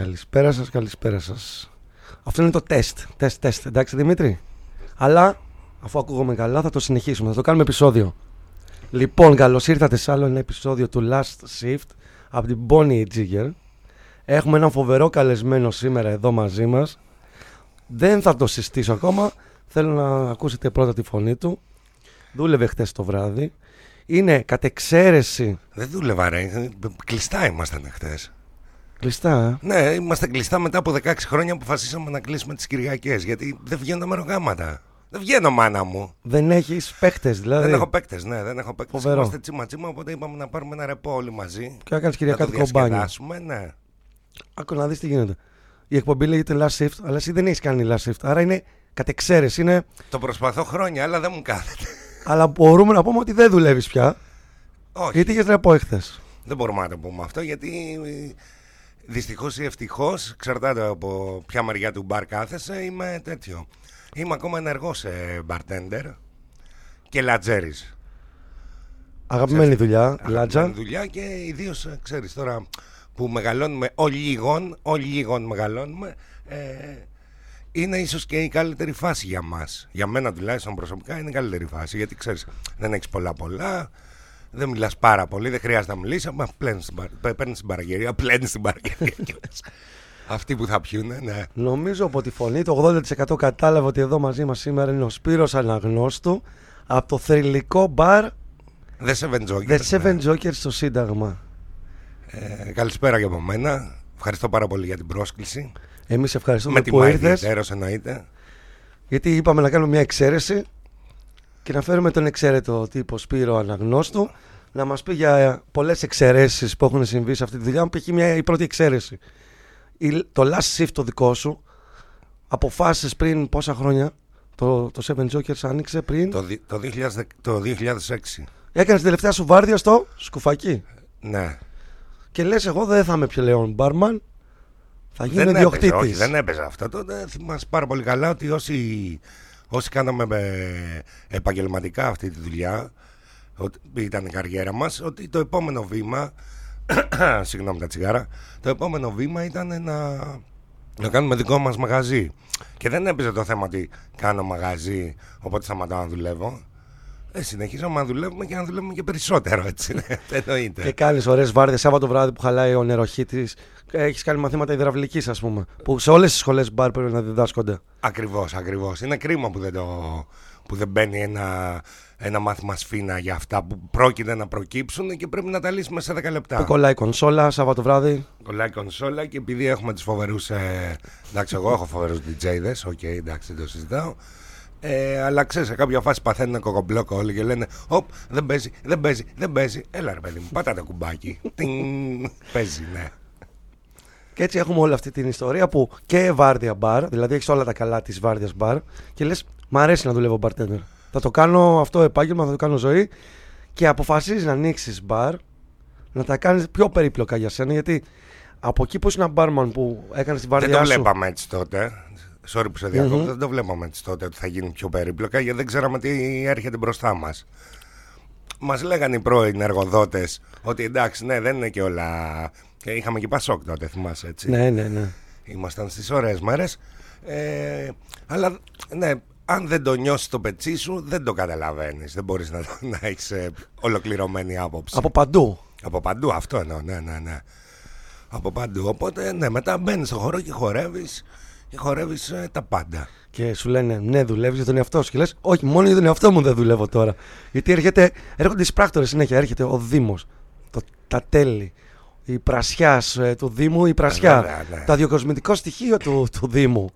Καλησπέρα σας, καλησπέρα σας. Αυτό είναι το τεστ. Τεστ, τεστ. Εντάξει, Δημήτρη. Αλλά αφού ακούγομαι καλά, θα το συνεχίσουμε. Θα το κάνουμε επεισόδιο. Λοιπόν, καλώς ήρθατε σε άλλο ένα επεισόδιο του Last Shift από την Bonnie Jigger. Έχουμε έναν φοβερό καλεσμένο σήμερα εδώ μαζί μας. Δεν θα το συστήσω ακόμα. Θέλω να ακούσετε πρώτα τη φωνή του. Δούλευε χτες το βράδυ. Είναι κατ' εξαίρεση. Δεν δούλευα, ρε. Κλειστά ήμασταν χτες. Κλειστά, ε; Ναι, είμαστε κλειστά μετά από 16 χρόνια που αποφασίσαμε να κλείσουμε τις Κυριακές. Γιατί δεν βγαίνουν μερογάματα. Δεν βγαίνω, μάνα μου. Δεν έχεις παίχτε, δηλαδή; Δεν έχω παίκτες, ναι, δεν έχω παίκτες. Φοβερό. Είμαστε τσίμα τσίμα, οπότε είπαμε να πάρουμε ένα ρεπό όλοι μαζί. Και έκανε Να το κυριακάτικο μπάνιο. διασκεδάσουμε, ναι. Άκου να δεις τι γίνεται. Η εκπομπή λέγεται last shift, αλλά εσύ δεν έχεις κάνει last shift. Άρα είναι κατ' εξαίρεση. Είναι... Το προσπαθώ χρόνια, αλλά δεν μου κάθεται. Αλλά μπορούμε να πούμε ότι δεν δουλεύεις πια. Όχι. Γιατί είχες ρεπό εχθές. Δεν μπορούμε να το πούμε αυτό γιατί δυστυχώς ή ευτυχώς, εξαρτάται από ποια μεριά του μπαρ κάθεσαι, είμαι τέτοιο. Είμαι ακόμα ενεργός σε bartender και λατζέρι. Αγαπημένη δουλειά, λάτζα. δουλειά και ιδίως ξέρεις τώρα που μεγαλώνουμε ο λίγων, ο λίγων μεγαλώνουμε, ε, είναι ίσως και η καλύτερη φάση για μας. Για μένα τουλάχιστον προσωπικά είναι η καλύτερη φάση γιατί ξέρεις, δεν έχεις πολλά πολλά. Δεν μιλάς πάρα πολύ, δεν χρειάζεται να μιλήσεις. Μα παίρνεις την παραγγελία, πλένεις την παραγγελία κιόλας. Αυτοί που θα πιούνε, ναι. Νομίζω από τη φωνή το 80% κατάλαβε ότι εδώ μαζί μας σήμερα είναι ο Σπύρος Αναγνώστου από το θρηλυκό μπαρ The Seven Jokers. The Seven ναι. Jokers στο Σύνταγμα. Ε, καλησπέρα και από μένα. Ευχαριστώ πάρα πολύ για την πρόσκληση. Εμείς ευχαριστούμε Με που τιμά ήρθες. ιδιαίτερω εννοείται. Γιατί είπαμε να κάνουμε μια εξαίρεση και να φέρουμε τον εξαίρετο τύπο Σπύρο Αναγνώστου να μας πει για πολλές εξαιρέσεις που έχουν συμβεί σε αυτή τη δουλειά. Π.χ. μια η πρώτη εξαίρεση. Η- το last shift το δικό σου αποφάσισες πριν πόσα χρόνια το, το Seven Jokers άνοιξε πριν; Το, δι- το, 2000, το 2006. Έκανες την τελευταία σου βάρδια στο σκουφακί. Ναι. Και λες εγώ δεν θα είμαι πλέον μπάρμαν, θα γίνω δεν έπαιζε, όχι, ιδιοκτήτης. δεν έπαιζε αυτό. Τότε θυμάσαι πάρα πολύ καλά ότι όσοι, όσοι κάναμε ε, επαγγελματικά αυτή τη δουλειά, ότι ήταν η καριέρα μας, ότι το επόμενο βήμα, συγγνώμη τα τσιγάρα, το επόμενο βήμα ήταν να, να κάνουμε δικό μας μαγαζί. Και δεν έπαιζε το θέμα ότι κάνω μαγαζί, οπότε σταματάω να δουλεύω. Ε, συνεχίζαμε να δουλεύουμε και να δουλεύουμε και περισσότερο, έτσι. ναι. Εννοείται. Και κάνει ωραίες βάρδιες Σάββατο βράδυ που χαλάει ο νεροχύτης. Έχεις κάνει μαθήματα υδραυλικής, ας πούμε. Που σε όλες τις σχολές μπαρ πρέπει να διδάσκονται. Ακριβώς, ακριβώς. Είναι κρίμα που δεν, το, που δεν μπαίνει ένα, ένα μάθημα σφήνα για αυτά που πρόκειται να προκύψουν και πρέπει να τα λύσουμε σε 10 Που λεπτά. κολλάει κονσόλα, Σάββατο βράδυ; Κολλάει κονσόλα και επειδή έχουμε τους φοβερούς... Ε, εντάξει, εγώ έχω φοβερούς DJ -δες, οκ, εντάξει, δεν το συζητάω. Ε, αλλά ξέρεις, σε κάποια φάση παθαίνουν κοκομπλόκο όλοι και λένε Οπ, δεν παίζει, δεν παίζει, δεν παίζει. Έλα ρε παιδί μου, πάτα το κουμπάκι. Τινγκ. παίζει, ναι. Και έτσι έχουμε όλη αυτή την ιστορία που και βάρδια μπαρ, δηλαδή έχεις όλα τα καλά της βάρδιας μπαρ και λες, Μ' αρέσει να δουλεύω bartender. Θα το κάνω αυτό επάγγελμα, θα το κάνω ζωή και αποφασίζεις να ανοίξεις μπαρ, να τα κάνεις πιο περίπλοκα για σένα γιατί από εκεί που ήσουν ένα μπάρμαν που έκανες την Δεν βάρδια το σου. βλέπαμε έτσι τότε. Sorry που σε διακόπτω, Μμμ. δεν το βλέπαμε έτσι τότε ότι θα γίνει πιο περίπλοκα γιατί δεν ξέραμε τι έρχεται μπροστά μας. Μας λέγανε οι πρώην εργοδότες ότι εντάξει, ναι, δεν είναι και όλα. Και είχαμε και πασόκ τότε, θυμάσαι έτσι. Ναι, ναι, ναι. Ήμασταν στις ωραίες μέρες. Ε, αλλά ναι, αν δεν το νιώσεις το πετσί σου, δεν το καταλαβαίνεις. Δεν μπορείς να, να έχεις ολοκληρωμένη άποψη. Από παντού. Από παντού αυτό εννοώ, ναι, ναι, ναι. Από παντού. Οπότε, ναι, μετά μπαίνεις στο χώρο και χορεύεις και χορεύει τα πάντα. Και σου λένε, Ναι, δουλεύεις για τον εαυτό σου. Και λες, Όχι, μόνο για τον εαυτό μου δεν δουλεύω τώρα. Γιατί έρχεται, έρχονται οι πράκτορες συνέχεια. Έρχεται ο Δήμος, τα τέλη, η πρασιά ε, του Δήμου, η πρασιά. βέβαια, ναι. Το αδειοκοσμητικό στοιχείο του, του Δήμου.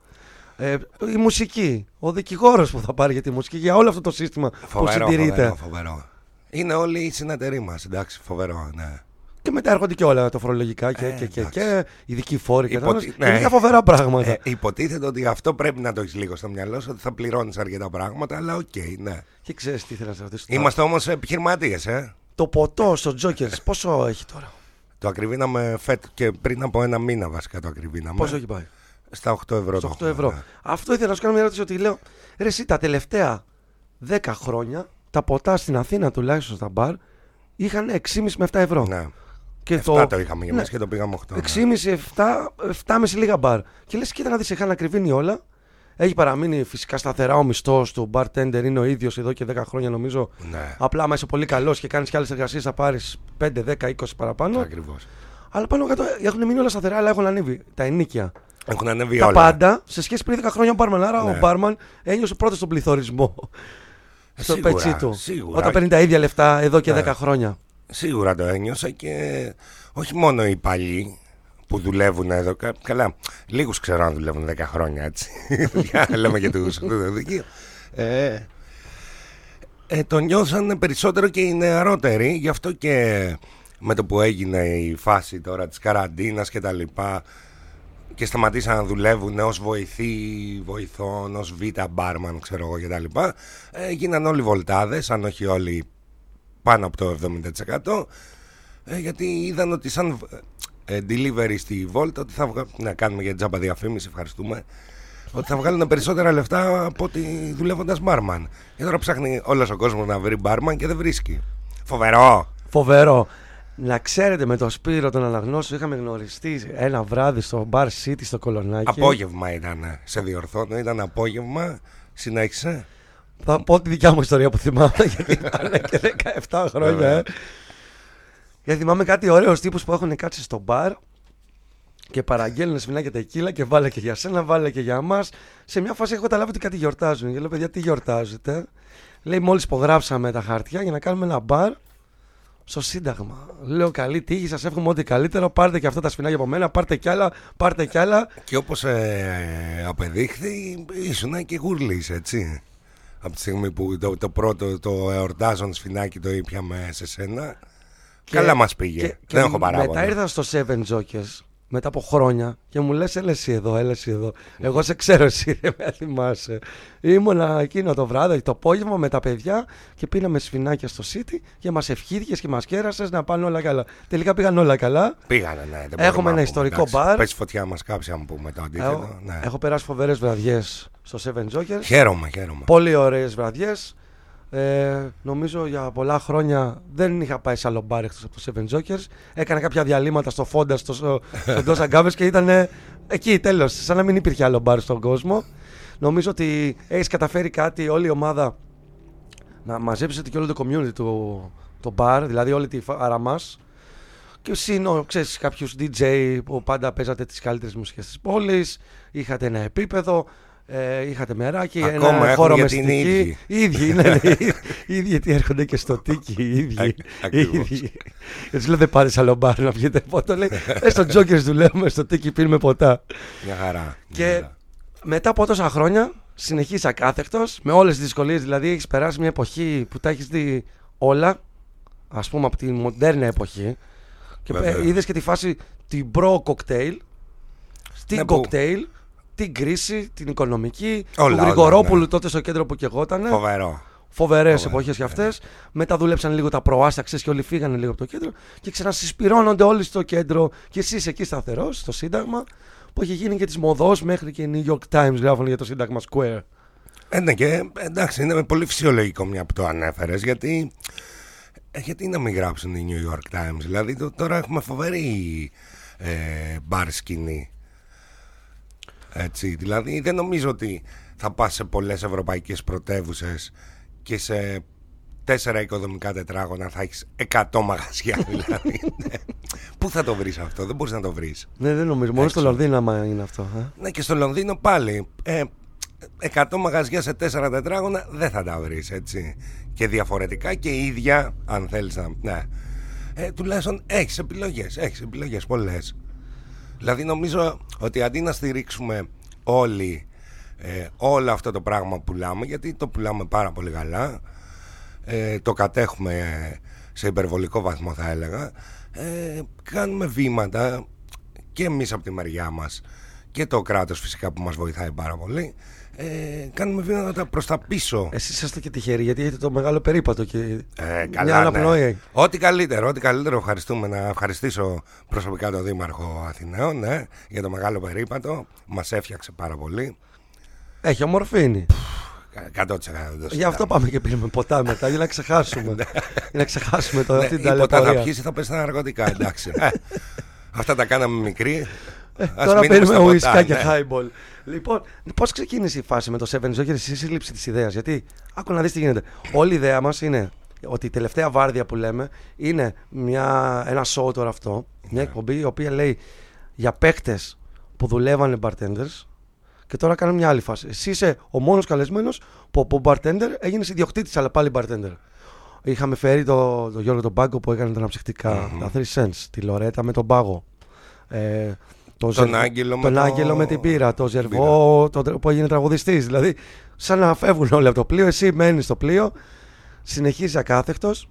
Ε, η μουσική. Ο δικηγόρος που θα πάρει για τη μουσική. Για όλο αυτό το σύστημα που Φοβερό, συντηρείται. φοβερό, φοβερό. Είναι όλοι οι συνεταιροί μας, εντάξει, φοβερό, ναι. Και μετά έρχονται και όλα τα φορολογικά και, Ε, και, και, εντάξει. και ειδικοί φόροι και Υποτι- τα ναι. Είναι μια φοβερά πράγματα. Ε, υποτίθεται ότι αυτό πρέπει να το έχεις λίγο στο μυαλό σου, ότι θα πληρώνεις αρκετά πράγματα, αλλά οκ, ναι. Και ξέρεις τι ήθελα να σε ρωτήσω. Είμαστε όμως επιχειρηματίες, ε. Το ποτό στο Jokers πόσο έχει τώρα; Το ακριβήναμε φέτος και πριν από ένα μήνα βασικά το ακριβήναμε. Πόσο έχει πάει; Στα 8 ευρώ. Στο το 8 έχουμε, ευρώ. ναι. Αυτό ήθελα να σου κάνω μια ερώτηση ότι λέω ρε εσύ τα τελευταία 10 χρόνια τα ποτά στην Αθήνα τουλάχιστον στα μπαρ είχαν 6,5 με 7 ευρώ. Ναι. Και 7 το, είχαμε εμεί ναι. και το πήγαμε 8. 6,5, 7, 7,5 λίγα μπαρ. Και λες, κοίτα να δεις, είχαν ακριβήνει όλα. Έχει παραμείνει φυσικά σταθερά ο μισθός του. bartender είναι ο ίδιος εδώ και 10 χρόνια νομίζω. Ναι, Απλά, άμα είσαι πολύ καλός και κάνεις και άλλες εργασίες, θα πάρεις 5, 10, 20 παραπάνω. ακριβώς. Αλλά πάνω κάτω έχουν μείνει όλα σταθερά, αλλά έχουν ανέβει τα ενίκια. Έχουν ανέβει Τα όλα. πάντα σε σχέση πριν 10 χρόνια ο Μπάρμαν. Άρα Ναι. ο Μπάρμαν ένιωσε πρώτος στον πληθωρισμό. Στο Σίγουρα, πετσί του. σίγουρα. Όταν παίρνει τα ίδια λεφτά εδώ και Ναι. 10 χρόνια. Σίγουρα το ένιωσα και όχι μόνο οι παλιοί που δουλεύουν εδώ. κα- Καλά, λίγους ξέρω αν δουλεύουν 10 χρόνια έτσι. Για, Λέμε και τους δικοί. Ε, ε, το νιώσαν περισσότερο και οι νεαρότεροι. Γι' αυτό και με το που έγινε η φάση τώρα της καραντίνας και τα λοιπά και σταματήσαν να δουλεύουν ως βοηθοί, βοηθών, ως β' μπάρμαν ξέρω εγώ και τα λοιπά ε, γίναν όλοι βολτάδες, αν όχι όλοι πάνω από το 70% ε, γιατί είδαν ότι σαν ε, delivery στη Volt ότι θα βγα... να κάνουμε για τζάμπα διαφήμιση, ευχαριστούμε ότι θα βγάλουν περισσότερα λεφτά από ότι δουλεύοντας μπάρμαν. Και τώρα ψάχνει όλος ο κόσμος να βρει μπάρμαν και δεν βρίσκει. Φοβερό! Φοβερό. Να ξέρετε, με τον Σπύρο τον Αναγνώσιο είχαμε γνωριστεί ένα βράδυ στο Bar City στο Κολονάκι. απόγευμα ήταν σε διορθώνω ήταν απόγευμα συνέχισε Θα πω τη δικιά μου ιστορία που θυμάμαι, γιατί ήταν και 17 χρόνια. Βέβαια. Ε. Γιατί θυμάμαι κάτι ωραίους τύπους που έχουν κάτσει στο μπαρ και παραγγέλνουν σφινάκια τεκίλα και βάλε και για σένα, βάλε και για μας. Σε μια φάση έχω καταλάβει ότι κάτι γιορτάζουν. Και λέω, παιδιά, τι γιορτάζετε; Λέει, μόλις υπογράψαμε τα χαρτιά για να κάνουμε ένα μπαρ στο Σύνταγμα. Λέω, καλή τύχη, σας εύχομαι ό,τι καλύτερο. Πάρτε και αυτά τα σφινάκια από μένα, πάρτε κι άλλα, πάρτε κι άλλα. Και όπως ε, απεδείχθη ήσουν και γουρλής έτσι από τη στιγμή που το, το πρώτο το εορτάζον σφινάκι το ήπιαμε σε σένα Και- καλά μας πήγε. Και, και δεν έχω παράπονο μετά ήρθα στο Seven Jokers μετά από χρόνια και μου λες έλα εσύ εδώ, έλα εσύ εδώ. Εγώ σε ξέρω εσύ, δεν με θυμάσαι. Ήμουνα εκείνο το βράδυ, το απόγευμα με τα παιδιά και πίναμε σφινάκια στο City και μας ευχήθηκες και μας κέρασες να πάνε όλα καλά. Τελικά πήγαν όλα καλά. πήγανε ναι δεν Έχουμε μπορούμε ένα να ιστορικό πούμε, εντάξει. μπαρ. πες φωτιά μας κάψει αν πούμε το αντίθετο Έχω, ναι. έχω περάσει φοβερές βραδιές στο Seven Jokers. χαίρομαι χαίρομαι Πολύ ωραίες βραδιές. Ε, νομίζω για πολλά χρόνια δεν είχα πάει σε άλλο μπαρ εκτός από το Seven Jokers. Έκανα κάποια διαλύματα στο Fonda, στο, στο Ντόσα Γκάβες και ήταν εκεί τέλος. Σαν να μην υπήρχε άλλο μπαρ στον κόσμο. Νομίζω ότι έχεις καταφέρει κάτι όλη η ομάδα να μαζέψετε και όλο το community του το μπαρ, δηλαδή όλη τη φάρα μας. Και σύνο, ξέρεις, κάποιους DJ που πάντα παίζατε τις καλύτερες μουσικές της πόλης, είχατε ένα επίπεδο, ε, είχατε μεράκι, Ακόμα ένα έχουν χώρο με γιατί είναι στοιχή. Οι ίδιοι, ναι, ναι, οι οι ίδιοι γιατί έρχονται και στο τίκι, οι ίδιοι. Α- οι ακριβώς. ίδιοι. Έτσι λέω δεν πάτε σε άλλο μπαρ να πιείτε ποτό, λέει, ε, στο Jokers δουλεύουμε, στο τίκι πίνουμε ποτά. μια χαρά μια Και χαρά. μετά από τόσα χρόνια συνεχίσα κάθεκτος με όλες τις δυσκολίες. Δηλαδή έχεις περάσει μια εποχή που τα έχεις δει όλα, ας πούμε από τη μοντέρνα εποχή. Και Βέβαια. είδες και τη φάση την προ κοκτέιλ, την Ναι, που- κοκτέιλ, την κρίση, την οικονομική, Όλα, του όλα, Γρηγορόπουλου ναι. τότε στο κέντρο που και εγώ ήταν. φοβερό Φοβερές Φοβερό, εποχές και ναι. αυτές. Μετά δούλεψαν λίγο τα προάστα, ξέρεις και όλοι φύγανε λίγο από το κέντρο. Και ξανασυσπηρώνονται όλοι στο κέντρο. Και εσύ είσαι εκεί σταθερός, στο Σύνταγμα. Που έχει γίνει και της μοδός μέχρι και οι New York Times γράφουν για το Σύνταγμα Square. Ε, ναι, και εντάξει, είναι πολύ φυσιολογικό μια που το ανέφερες, γιατί, ε, γιατί να μην γράψουν οι New York Times; Δηλαδή το- τώρα έχουμε φοβερή ε, μπαρ σκηνή. Έτσι, δηλαδή δεν νομίζω ότι θα πας σε πολλές ευρωπαϊκές πρωτεύουσες και σε τέσσερα οικοδομικά τετράγωνα θα έχεις 100 μαγαζιά δηλαδή. Ναι. Πού θα το βρεις αυτό, δεν μπορείς να το βρεις. Ναι, δεν νομίζω. Μόνο στο Έξω. Λονδίνο άμα είναι αυτό. Ε. Ναι, και στο Λονδίνο πάλι. Ε, 100 μαγαζιά σε 4 τετράγωνα δεν θα τα βρεις έτσι. Και διαφορετικά και ίδια, αν θέλεις να. Ναι. Ε, τουλάχιστον έχεις επιλογές. Έχεις επιλογές πολλές. Δηλαδή νομίζω ότι αντί να στηρίξουμε όλοι ε, όλο αυτό το πράγμα που πουλάμε, γιατί το πουλάμε πάρα πολύ καλά, ε, το κατέχουμε ε, σε υπερβολικό βαθμό θα έλεγα, ε, κάνουμε βήματα και εμείς από τη μεριά μας και το κράτος φυσικά που μας βοηθάει πάρα πολύ ε, κάνουμε βήματα προς τα πίσω Εσεί είσαστε και τυχεροί γιατί έχετε το μεγάλο περίπατο και ε, μια καλά, αναπνοή. ναι. Ό,τι καλύτερο, ό,τι καλύτερο ευχαριστούμε να ευχαριστήσω προσωπικά τον Δήμαρχο Αθηναίων ναι, για το μεγάλο περίπατο. Μας έφτιαξε πάρα πολύ. Έχει ομορφήνει. 100% Γι' αυτό πάμε και πίνουμε ποτά μετά, για να ξεχάσουμε. για να ξεχάσουμε το, Ναι, αυτή την ή ποτά θα ταλαιπωρία. πιείς ή θα πες τα ναρκωτικά, εντάξει. Ε, Αυτά τα κάναμε μικροί. Ας Ε, Τώρα μείνουμε παίρνουμε στα ποτά, ουισκά και ναι. highball. Λοιπόν, πώς ξεκίνησε η φάση με το Seven Joker, η σύλληψη της ιδέας. Γιατί, άκου να δεις τι γίνεται. Όλη η ιδέα μας είναι ότι η τελευταία βάρδια που λέμε είναι μια, ένα show τώρα αυτό. Μια Ναι. εκπομπή η οποία λέει για παίχτε που δουλεύανε bartenders. Και τώρα κάνουμε μια άλλη φάση. Εσύ είσαι ο μόνος καλεσμένος που από bartender έγινες ιδιοκτήτης, αλλά πάλι bartender. Είχαμε φέρει τον το Γιώργο τον Πάγκο που έκανε τα αναψυκτικά, τα 3 cents, τη Λορέτα με τον πάγο. Ε, το Τον Ζερβό- Άγγελο με τον το- Άγγελο με την πύρα, το Ζερβό τον τρα- που έγινε τραγουδιστής. Δηλαδή, σαν να φεύγουν όλοι από το πλοίο, εσύ μένεις στο πλοίο, συνεχίζεις ακάθεκτος.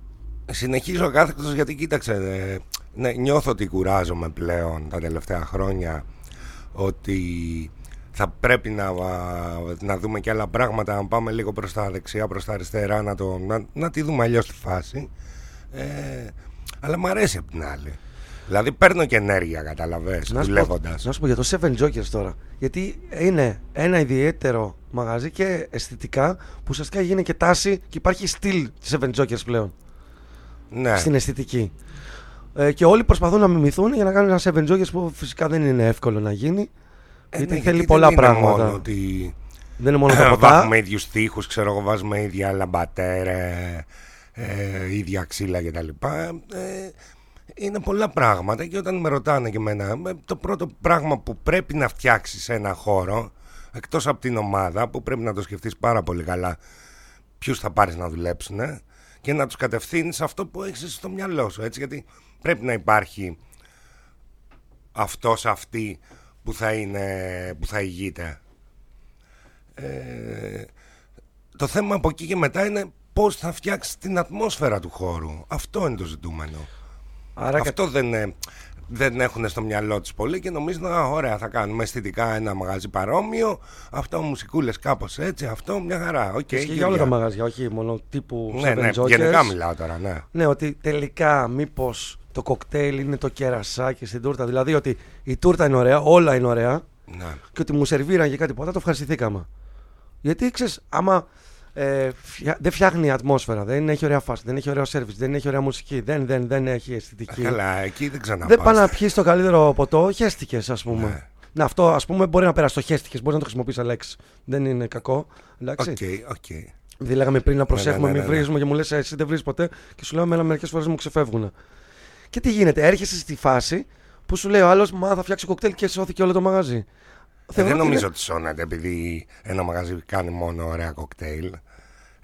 Συνεχίζω κάθετος γιατί κοίταξε, ε, ναι, νιώθω ότι κουράζομαι πλέον τα τελευταία χρόνια ότι θα πρέπει να, α, να δούμε και άλλα πράγματα, να πάμε λίγο προς τα δεξιά, προς τα αριστερά, να, το, να, να τη δούμε αλλιώς τη φάση. Ε, αλλά μου αρέσει απ' την άλλη. Δηλαδή παίρνω και ενέργεια, καταλαβες, Να σου, πω, δουλεύοντας. να σου πω για το Seven Jokers τώρα. Γιατί είναι ένα ιδιαίτερο μαγαζί και αισθητικά που ουσιαστικά γίνει και τάση και υπάρχει στυλ Seven Jokers πλέον Ναι. στην αισθητική. Ε, και όλοι προσπαθούν να μιμηθούν για να κάνουν ένα Seven Jokers που φυσικά δεν είναι εύκολο να γίνει. Ε, γιατί ναι, θέλει γιατί πολλά δεν είναι πράγματα. μόνο ότι Δεν είναι μόνο τα ποτά. Βάζουμε ίδιους τοίχου, ξέρω εγώ, βάζουμε ίδια λαμπατέρε, ε, ίδια ξύλα κτλ. Ε, είναι πολλά πράγματα και όταν με ρωτάνε και εμένα, ε, το πρώτο πράγμα που πρέπει να φτιάξεις σε ένα χώρο, εκτός από την ομάδα, που πρέπει να το σκεφτείς πάρα πολύ καλά, ποιους θα πάρεις να δουλέψουν ε, και να τους κατευθύνεις σε αυτό που έχεις στο μυαλό σου. Έτσι, γιατί πρέπει να υπάρχει αυτός αυτή που θα είναι που θα ηγείται ε, το θέμα από εκεί και μετά είναι πώς θα φτιάξεις την ατμόσφαιρα του χώρου αυτό είναι το ζητούμενο Άρα κα- αυτό δεν, ε, δεν έχουν στο μυαλό τους πολύ και νομίζουν «Α, ωραία θα κάνουμε αισθητικά ένα μαγαζί παρόμοιο αυτό μουσικούλες κάπως έτσι αυτό μια χαρά okay, Ισχύει για όλα τα μαγαζιά, όχι μόνο τύπου ναι, Seven ναι, Jokers. γενικά μιλάω τώρα ναι. Ναι, ότι τελικά μήπως το κοκτέιλ είναι το κερασάκι στην τούρτα. Δηλαδή ότι η τούρτα είναι ωραία, όλα είναι ωραία ναι. και ότι μου σερβίραν και κάτι ποτέ το ευχαριστηθήκαμε. Γιατί ξέρεις, άμα ε, φτια- δεν φτιάχνει η ατμόσφαιρα, δεν έχει ωραία φάση, δεν έχει ωραίο σέρβις, δεν έχει ωραία μουσική, δεν, δεν, δεν έχει αισθητική. Ε, Καλά, εκεί δεν ξαναπάς δεν πάει να πιει το καλύτερο ποτό, χέστηκες, ας πούμε. Ναι. Να, αυτό ας πούμε μπορεί να περάσει το χέστηκες, μπορείς να το χρησιμοποιήσεις λέξη. Δεν είναι κακό. Εντάξει. Ok, ok. Δηλαδή λέγαμε πριν να προσέχουμε, ναι, ναι, μην ναι. βρίζουμε και μου λες: Εσύ δεν βρίζεις ποτέ. Και σου λέω: Εμένα μερικές φορές μου ξεφεύγουν. Και τι γίνεται, έρχεσαι στη φάση που σου λέει ο άλλος: Μα θα φτιάξει κοκτέιλ και σώθηκε όλο το μαγαζί. Ε, Θεωρώ δεν ότι νομίζω είναι- ότι σώνεται επειδή ένα μαγαζί κάνει μόνο ωραία κοκτέιλ.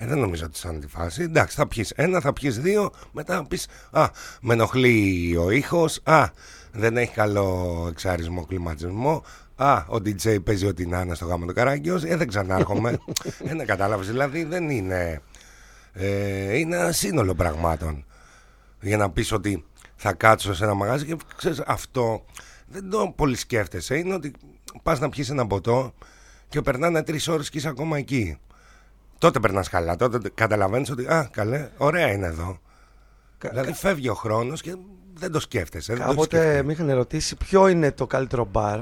Ε, δεν νομίζω ότι σώνει τη φάση. Εντάξει, θα πιεις ένα, θα πιεις δύο, μετά θα πεις Α, με ενοχλεί ο ήχος. Α, δεν έχει καλό εξάρισμό κλιματισμό. Α, ο DJ παίζει ό,τι να είναι στο γάμο του Καράγκιος. Ε, δεν ξανάρχομαι. ε, δεν κατάλαβες. Δηλαδή δεν είναι. Ε, είναι ένα σύνολο πραγμάτων. Για να πεις ότι θα κάτσω σε ένα μαγάζι και ξέρεις, αυτό δεν το πολύ σκέφτεσαι. Είναι ότι πας να πιεις ένα ποτό και περνάνε τρεις ώρες και είσαι ακόμα εκεί. Τότε περνάς καλά. Τότε καταλαβαίνεις ότι Α, καλέ, ωραία είναι εδώ. Κα- δηλαδή φεύγει ο χρόνος και δεν το σκέφτεσαι. δεν το Κάποτε σκέφτεσαι. με είχαν ερωτήσει ποιο είναι το καλύτερο μπαρ.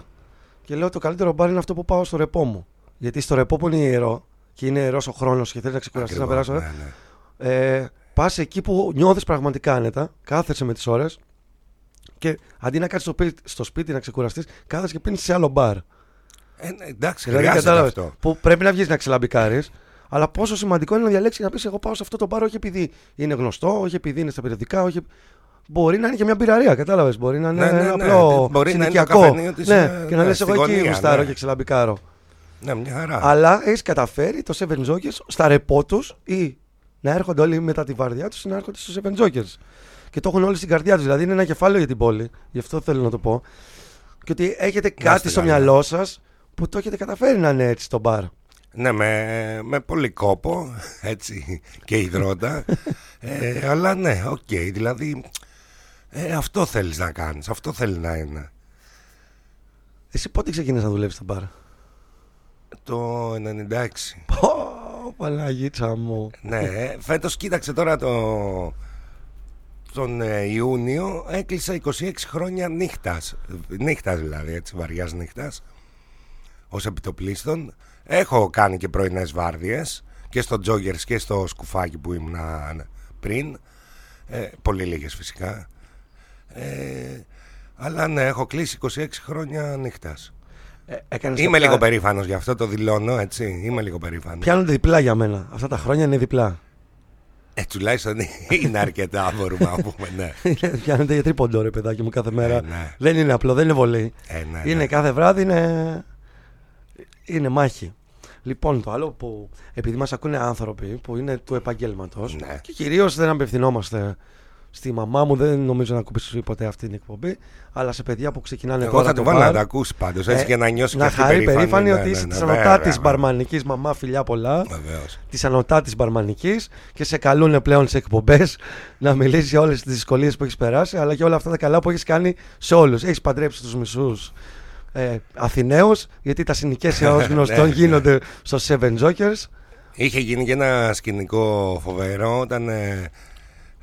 Και λέω: Το καλύτερο μπαρ είναι αυτό που πάω στο ρεπό μου. Γιατί στο ρεπό που είναι ιερό και είναι ιερός ο χρόνος και θέλεις να ξεκουραστείς να Ακριβώς, περάσεις. ναι, ναι. Ε, Πας εκεί που νιώθεις πραγματικά άνετα, κάθεσαι με τις ώρες και αντί να κάτσεις στο, σπίτι- στο σπίτι να ξεκουραστείς, κάθεσαι και πίνεις σε άλλο μπαρ. Ε, ναι, εντάξει, Δηλαδή, χρειάζεται κατάλαβες, αυτό. Που πρέπει να βγεις να ξελαμπικάρεις, αλλά πόσο σημαντικό είναι να διαλέξεις και να πεις: Εγώ πάω σε αυτό το μπαρ όχι επειδή είναι γνωστό, όχι επειδή είναι στα περιοδικά, όχι. Μπορεί να είναι και μια πυραρία, κατάλαβες. Μπορεί να είναι Ναι, ναι, ένα ναι. απλό Μπορεί να είναι το συνοικιακό. καφενείο της, ναι, ε, και να ναι, λες: στη Εγώ εκεί γωνία, γουστάρω ναι. και ξελαμπικάρω. Ναι, μια χαρά. Αλλά έχεις καταφέρει το Seven Jokers στα ρεπό τους ή να έρχονται όλοι μετά τη βαρδιά τους να έρχονται στο Seven Jokers. Και το έχουν όλοι στην καρδιά τους. Δηλαδή είναι ένα κεφάλαιο για την πόλη. Γι' αυτό θέλω να το πω. Και ότι έχετε κάτι είστε στο καλά. μυαλό σας που το έχετε καταφέρει να είναι έτσι στο μπαρ. Ναι, με, με πολύ κόπο, έτσι, και ιδρώτα. ε, αλλά ναι, οκ, δηλαδή ε, αυτό θέλεις να κάνεις, αυτό θέλει να είναι. Εσύ πότε ξεκίνησες να δουλεύεις στο μπαρ; Το 96. Πω, Παναγίτσα μου. ναι, ε, φέτος κοίταξε τώρα το, τον ε, Ιούνιο έκλεισα 26 χρόνια νύχτας, νύχτας δηλαδή, έτσι, βαριάς νύχτας. ως επιτοπλίστων. Έχω κάνει και πρωινές βάρδιες και στο Τζόγκερς και στο σκουφάκι που ήμουν πριν. Ε, πολύ λίγες φυσικά. Ε, αλλά ναι, έχω κλείσει 26 χρόνια νύχτας. Ε, Είμαι κάποια... λίγο περήφανος γι' αυτό, το δηλώνω έτσι. Είμαι λίγο περήφανος. Πιάνονται διπλά για μένα. Αυτά τα χρόνια είναι διπλά. Ε, τουλάχιστον είναι αρκετά, μπορούμε να πούμε. Ναι. Πιάνονται για τρίποντο, ρε παιδάκι μου, κάθε μέρα. Ε, ναι. Δεν είναι απλό, δεν είναι βολή. Ε, ναι, είναι ναι. κάθε βράδυ, είναι, είναι μάχη. Λοιπόν, το άλλο που επειδή μας ακούνε άνθρωποι που είναι του επαγγέλματος Ναι. και κυρίως δεν απευθυνόμαστε στη μαμά μου, δεν νομίζω να ακουμπήσει ποτέ αυτή την εκπομπή, αλλά σε παιδιά που ξεκινάνε Εγώ τώρα θα το το βάλω να μπαρ, τα ακούσει πάντως. Έτσι ε, για να νιώσει να και αυτή χαρεί περήφανη. περήφανη Ναι, ότι ναι, είσαι ναι, της βέβαια, ανωτάτης βέβαια. μπαρμανικής μαμά, φιλιά πολλά. Βεβαίως. Της ανωτάτης μπαρμανικής και σε καλούν πλέον σε εκπομπές να μιλήσει για όλες τις δυσκολίες που έχεις περάσει, αλλά και όλα αυτά τα καλά που έχεις κάνει σε όλους. Έχεις παντρέψει τους μισούς ε, Αθηναίους, γιατί τα συνοικέσια ως γνωστόν Ναι. γίνονται στο Seven Jokers. Είχε γίνει και ένα σκηνικό φοβερό όταν ε,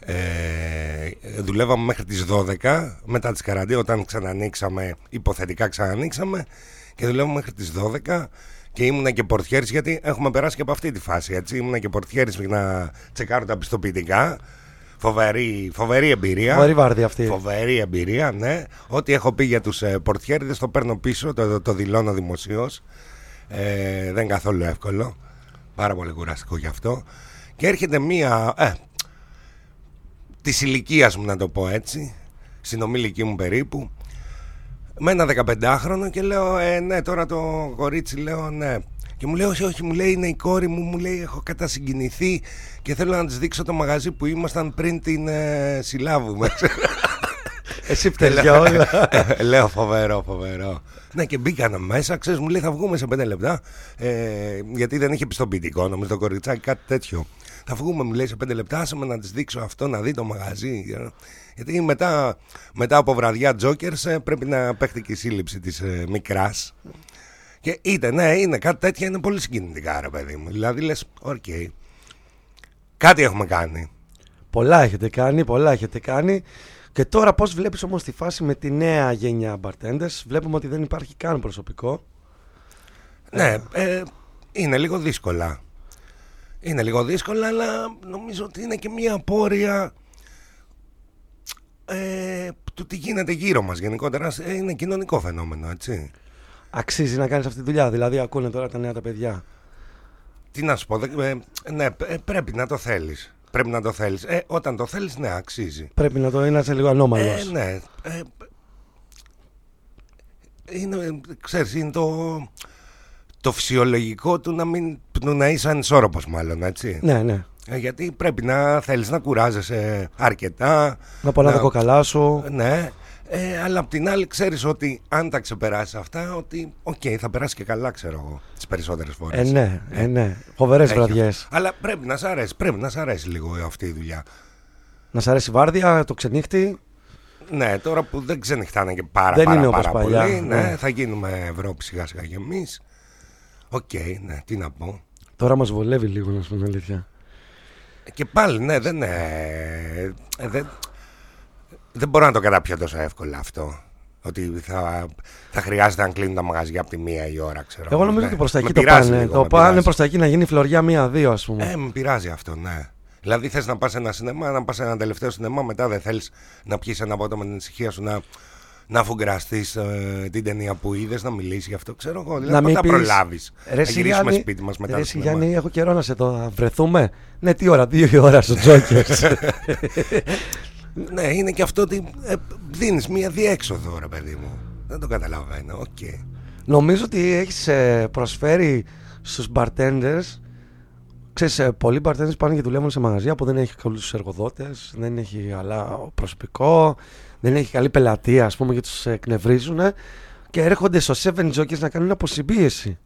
ε, δουλεύαμε μέχρι τις 12 μετά τις καραντί όταν ξανανοίξαμε, υποθετικά ξανανοίξαμε και δουλεύαμε μέχρι τις 12 και ήμουνα και πορτιέρης γιατί έχουμε περάσει και από αυτή τη φάση έτσι ήμουνα και πορτιέρης για να τσεκάρω τα πιστοποιητικά φοβερή, φοβερή εμπειρία Φοβερή βάρδια αυτή. Φοβερή εμπειρία, ναι. Ό,τι έχω πει για τους ε, πορτιέριδες το παίρνω πίσω, το, το, το δηλώνω δημοσίως. Ε, δεν είναι καθόλου εύκολο. Πάρα πολύ κουραστικό γι' αυτό. Και έρχεται μία... Ε, της ηλικίας μου να το πω έτσι, συνομιλική μου περίπου, με ένα 15χρονο και λέω, ε, ναι, τώρα το κορίτσι λέω, ναι. Και μου λέει, όχι, όχι, μου λέει, είναι η κόρη μου, μου λέει, έχω κατασυγκινηθεί και θέλω να της δείξω το μαγαζί που ήμασταν πριν την ε, συλλάβουμε. Εσύ φταίς για όλα. Ε, Λέω φοβερό, φοβερό. Ναι, και μπήκαν μέσα, ξέρεις, μου λέει θα βγούμε σε πέντε λεπτά. Ε, γιατί δεν είχε πιστοποιητικό, νομίζω το κοριτσάκι, κάτι τέτοιο. Θα βγούμε, μου λέει σε πέντε λεπτά, άσε με να της δείξω αυτό, να δει το μαγαζί. Γιατί μετά, μετά από βραδιά Jokers ε, πρέπει να παίχτηκε και η σύλληψη της ε, μικράς. Και είτε, ναι, είναι κάτι τέτοια, είναι πολύ συγκινητικά, ρε παιδί μου. Δηλαδή λες, οκ. Κάτι έχουμε κάνει. πολλά έχετε κάνει, πολλά έχετε κάνει. Και τώρα πώς βλέπεις όμως τη φάση με τη νέα γενιά bartenders; Βλέπουμε ότι δεν υπάρχει καν προσωπικό. Ναι, ε, είναι λίγο δύσκολα. Είναι λίγο δύσκολα, αλλά νομίζω ότι είναι και μια απόρρεια ε, του τι γίνεται γύρω μας γενικότερα. Ε, είναι κοινωνικό φαινόμενο, έτσι. Αξίζει να κάνεις αυτή τη δουλειά. Δηλαδή ακούνε τώρα τα νέα τα παιδιά. Τι να σου πω, δεν- ε, ναι, ε, πρέπει να το θέλεις. Πρέπει να το θέλεις. Ε, όταν το θέλεις, ναι, αξίζει. Πρέπει να το είσαι λίγο ανώμαλος. Ε, ναι. Ε, είναι, ξέρεις, είναι το, το φυσιολογικό του να, μην, του να είσαι ανισόρροπος μάλλον, έτσι. Ναι, ναι. Ε, γιατί πρέπει να θέλεις να κουράζεσαι αρκετά. Να πολλά τα κόκαλά σου. Ναι. Ε, αλλά απ' την άλλη ξέρεις ότι αν τα ξεπεράσεις αυτά, ότι οκ, θα περάσει και καλά, ξέρω εγώ, τις περισσότερες Ε, φορές. ναι, ε, ναι. Φοβερές Έχει βραδιές. αυτό. Αλλά πρέπει να σ' αρέσει, πρέπει να σ' αρέσει λίγο αυτή η δουλειά. Να σ' αρέσει η βάρδια, το ξενύχτι. Ναι, τώρα που δεν ξενυχτάνε και πάρα, Δεν πάρα, είναι πάρα όπως παλιά, πολύ, ναι, ναι. θα γίνουμε Ευρώπη σιγά σιγά και εμείς. Οκ, ναι, τι να πω. Τώρα μας βολεύει λίγο, να σου πω την αλήθεια. Και πάλι, ναι, δεν, ε, ε, δεν, δεν μπορώ να το καταπιώ τόσο εύκολα αυτό. Ότι θα, θα χρειάζεται να κλείνουν τα μαγαζιά από τη μία η ώρα, ξέρω. Εγώ νομίζω ναι. ότι προς τα Με εκεί το πειράζει πάνε. λίγο, Το με πάνε πειράζει. προς τα εκεί να γίνει φλωριά μία-δύο, ας πούμε. Ε, με πειράζει αυτό, ναι. Δηλαδή θες να πας σε ένα σινεμά, να πας σε ένα τελευταίο σινεμά, μετά δεν θέλεις να πιεις ένα ποτό με την ησυχία σου, να, να αφουγκραστείς ε, την ταινία που είδες, να μιλήσεις γι' αυτό, ξέρω εγώ. Δηλαδή Να μην θα πεις, προλάβεις. Ρε να εσύ, γυρίσουμε Γιάννη, σπίτι μας μετά ρε το εσύ, σινεμά. Γιάννη, έχω καιρό να σε το να βρεθούμε; Ναι, τι ώρα, δύο η ώρα στο Jokers. Ναι, είναι και αυτό ότι ε, δίνεις μία διέξοδο, ρε παιδί μου. Δεν το καταλαβαίνω, οκ. Νομίζω ότι έχεις ε, προσφέρει στους bartenders Ξέρεις, ε, πολλοί bartenders πάνε και δουλεύουν σε μαγαζιά που δεν έχει καλούς εργοδότες, δεν έχει αλλά προσωπικό, δεν έχει καλή πελατεία, ας πούμε, και τους εκνευρίζουν και έρχονται στο Seven Jokers να κάνουν αποσυμπίεση.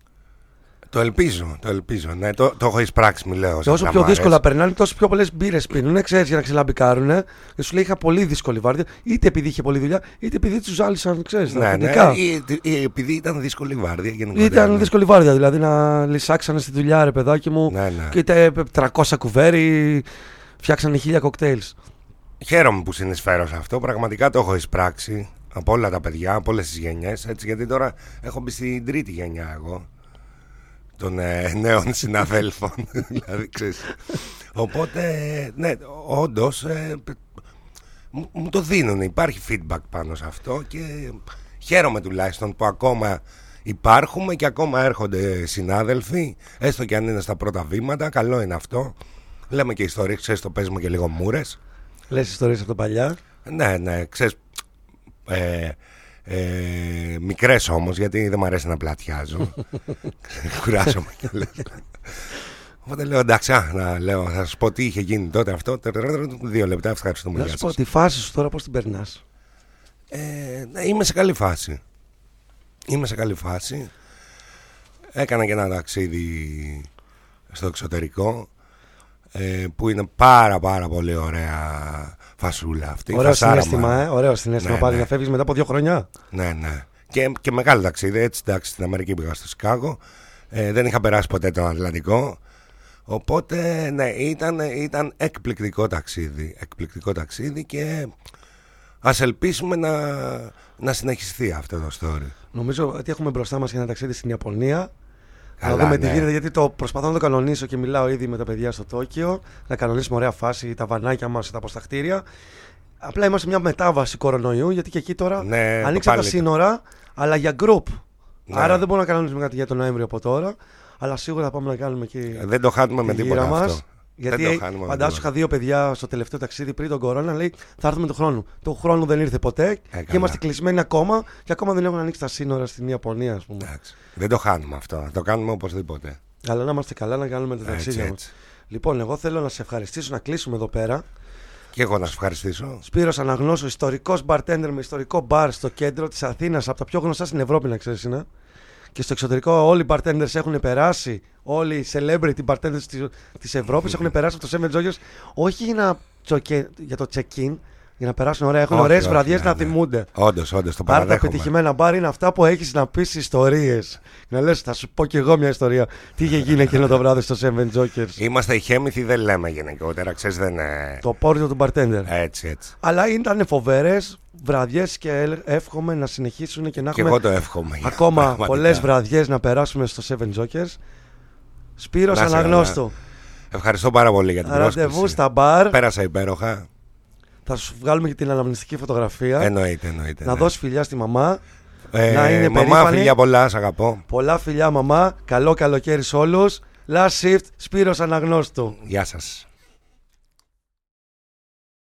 Το ελπίζω, το ελπίζω. Ναι, το, το έχω εισπράξει, μιλάω. Και όσο πιο δύσκολα περνάνε, τόσο πιο πολλές μπύρες πίνουν. Ξέρεις για να ξελαμπικάρουν. Και σου λέει: Είχα πολύ δύσκολη βάρδια, είτε επειδή είχε πολλή δουλειά, είτε επειδή τους ζάλισαν, ξέρεις. Ναι, ναι, ή, ή, επειδή ήταν δύσκολη η βάρδια γενικότερα. Ήταν ναι. δύσκολη βάρδια, δηλαδή να λυσάξανε στη δουλειά, ρε παιδάκι μου. Ναι, ναι. Και είτε 300 κουβέρι, φτιάξανε χίλια κοκτέιλς. Χαίρομαι που συνεισφέρω σε αυτό. Πραγματικά το έχω εισπράξει. από όλα τα παιδιά, από όλες τις γενιές. Γιατί τώρα έχω μπει στην τρίτη γενιά εγώ των ε, νέων συναδέλφων. δηλαδή, ξέρεις. Οπότε, ναι, όντως ε, μου το δίνουν. Υπάρχει feedback πάνω σε αυτό και χαίρομαι τουλάχιστον που ακόμα υπάρχουμε και ακόμα έρχονται συνάδελφοι, έστω και αν είναι στα πρώτα βήματα. Καλό είναι αυτό. Λέμε και ιστορίες, ξέρεις το παίζουμε και λίγο μούρες. Λες ιστορίες από τα παλιά; Ναι, ναι, ξέρεις. Ε, ε, Μικρές όμως, γιατί δεν μου αρέσει να πλατιάζω. Κουράζομαι κιόλα. Οπότε λέω εντάξει, α, να λέω, θα σας πω τι είχε γίνει τότε αυτό. Δύο λεπτά, ευχαριστούμε. Να σου πω τη φάση σου τώρα πώς την περνάς. Ε, ναι, είμαι σε καλή φάση. Είμαι σε καλή φάση. Έκανα και ένα ταξίδι στο εξωτερικό ε, που είναι πάρα πάρα πολύ ωραία φασούλα αυτή. Ωραίο συνέστημα, ε, ωραίο συνέστημα ναι, πάλι ναι. να φεύγεις μετά από δύο χρόνια. Ναι, ναι. Και, και μεγάλο ταξίδι. Έτσι, εντάξει, στην Αμερική πήγα στο Σικάγο. Ε, δεν είχα περάσει ποτέ τον Ατλαντικό. Οπότε, ναι, ήταν, ήταν εκπληκτικό ταξίδι. Εκπληκτικό ταξίδι και ας ελπίσουμε να, να συνεχιστεί αυτό το story. Νομίζω ότι έχουμε μπροστά μας και ένα ταξίδι στην Ιαπωνία. Καλά, να δούμε τι ναι. γίνεται, γιατί το προσπαθώ να το κανονίσω και μιλάω ήδη με τα παιδιά στο Τόκιο. Να κανονίσουμε ωραία φάση, τα βανάκια μας, τα αποσταχτήρια. Απλά είμαστε μια μετάβαση κορονοϊού, γιατί και εκεί τώρα Ναι, ανοίξαν τα πάλι- σύνορα, αλλά για group. Ναι. Άρα δεν μπορούμε να κανονίσουμε κάτι για τον Νοέμβριο από τώρα. Αλλά σίγουρα θα πάμε να κάνουμε εκεί Δεν το χάνουμε με τη τίποτα γύρα αυτό. Μας. Γιατί δεν το χάνουμε με φαντάσου, τίποτα. είχα δύο παιδιά στο τελευταίο ταξίδι πριν τον κορώνα. Λέει θα έρθουμε του χρόνου. Το χρόνο δεν ήρθε ποτέ και καλά. είμαστε κλεισμένοι ακόμα και ακόμα δεν έχουν ανοίξει τα σύνορα στην Ιαπωνία, ας πούμε. Εντάξει. Δεν το χάνουμε αυτό. Θα το κάνουμε οπωσδήποτε. Αλλά να είμαστε καλά να κάνουμε τα Έτσι, ταξίδια μας. έτσι. Λοιπόν, εγώ θέλω να σε ευχαριστήσω να κλείσουμε εδώ πέρα. Και εγώ να σα ευχαριστήσω. Σπύρος Αναγνώσου, ιστορικός bartender με ιστορικό μπαρ στο κέντρο της Αθήνας, από τα πιο γνωστά στην Ευρώπη, να ξέρεις είναι. Και στο εξωτερικό όλοι οι bartenders έχουν περάσει, όλοι οι celebrity bartenders της Ευρώπης έχουν περάσει από το Seven Jokers, όχι για, να τσοκε- για το check-in, για να περάσουν ωραία. Έχουν Όχι, ωραίες όχι, βραδιές ναι, να ναι. θυμούνται. Όντως, όντως, το Άρα τα παραδέχομαι. πετυχημένα μπαρ είναι αυτά που έχεις να πεις ιστορίες. Να λες, θα σου πω κι εγώ μια ιστορία. Τι είχε γίνει εκείνο το βράδυ στο Seven Jokers; Είμαστε οι χέμηθοι, δεν λέμε γενικότερα. Ξέρεις, δεν είναι. Το πόρτο του bartender. Έτσι, έτσι. Αλλά ήταν φοβερές βραδιές και ελ- εύχομαι να συνεχίσουν και να Και έχουμε εγώ το εύχομαι. ακόμα Πραγματικά. πολλές βραδιές να περάσουμε στο Seven Jokers. Σπύρος Να είσαι Αναγνώστου. Ευχαριστώ πάρα πολύ για την Ραντεβού πρόσκληση. στα μπαρ. Πέρασα υπέροχα. Θα σου βγάλουμε και την αναμνηστική φωτογραφία. Εννοείται, εννοείται. να ναι. δώσεις φιλιά στη μαμά. Ε, να είναι Μαμά, περήφανη. φιλιά πολλά, σ' αγαπώ. Πολλά φιλιά, μαμά. Καλό καλοκαίρι σε όλους. Last shift, Σπύρος Αναγνώστου. Γεια σας.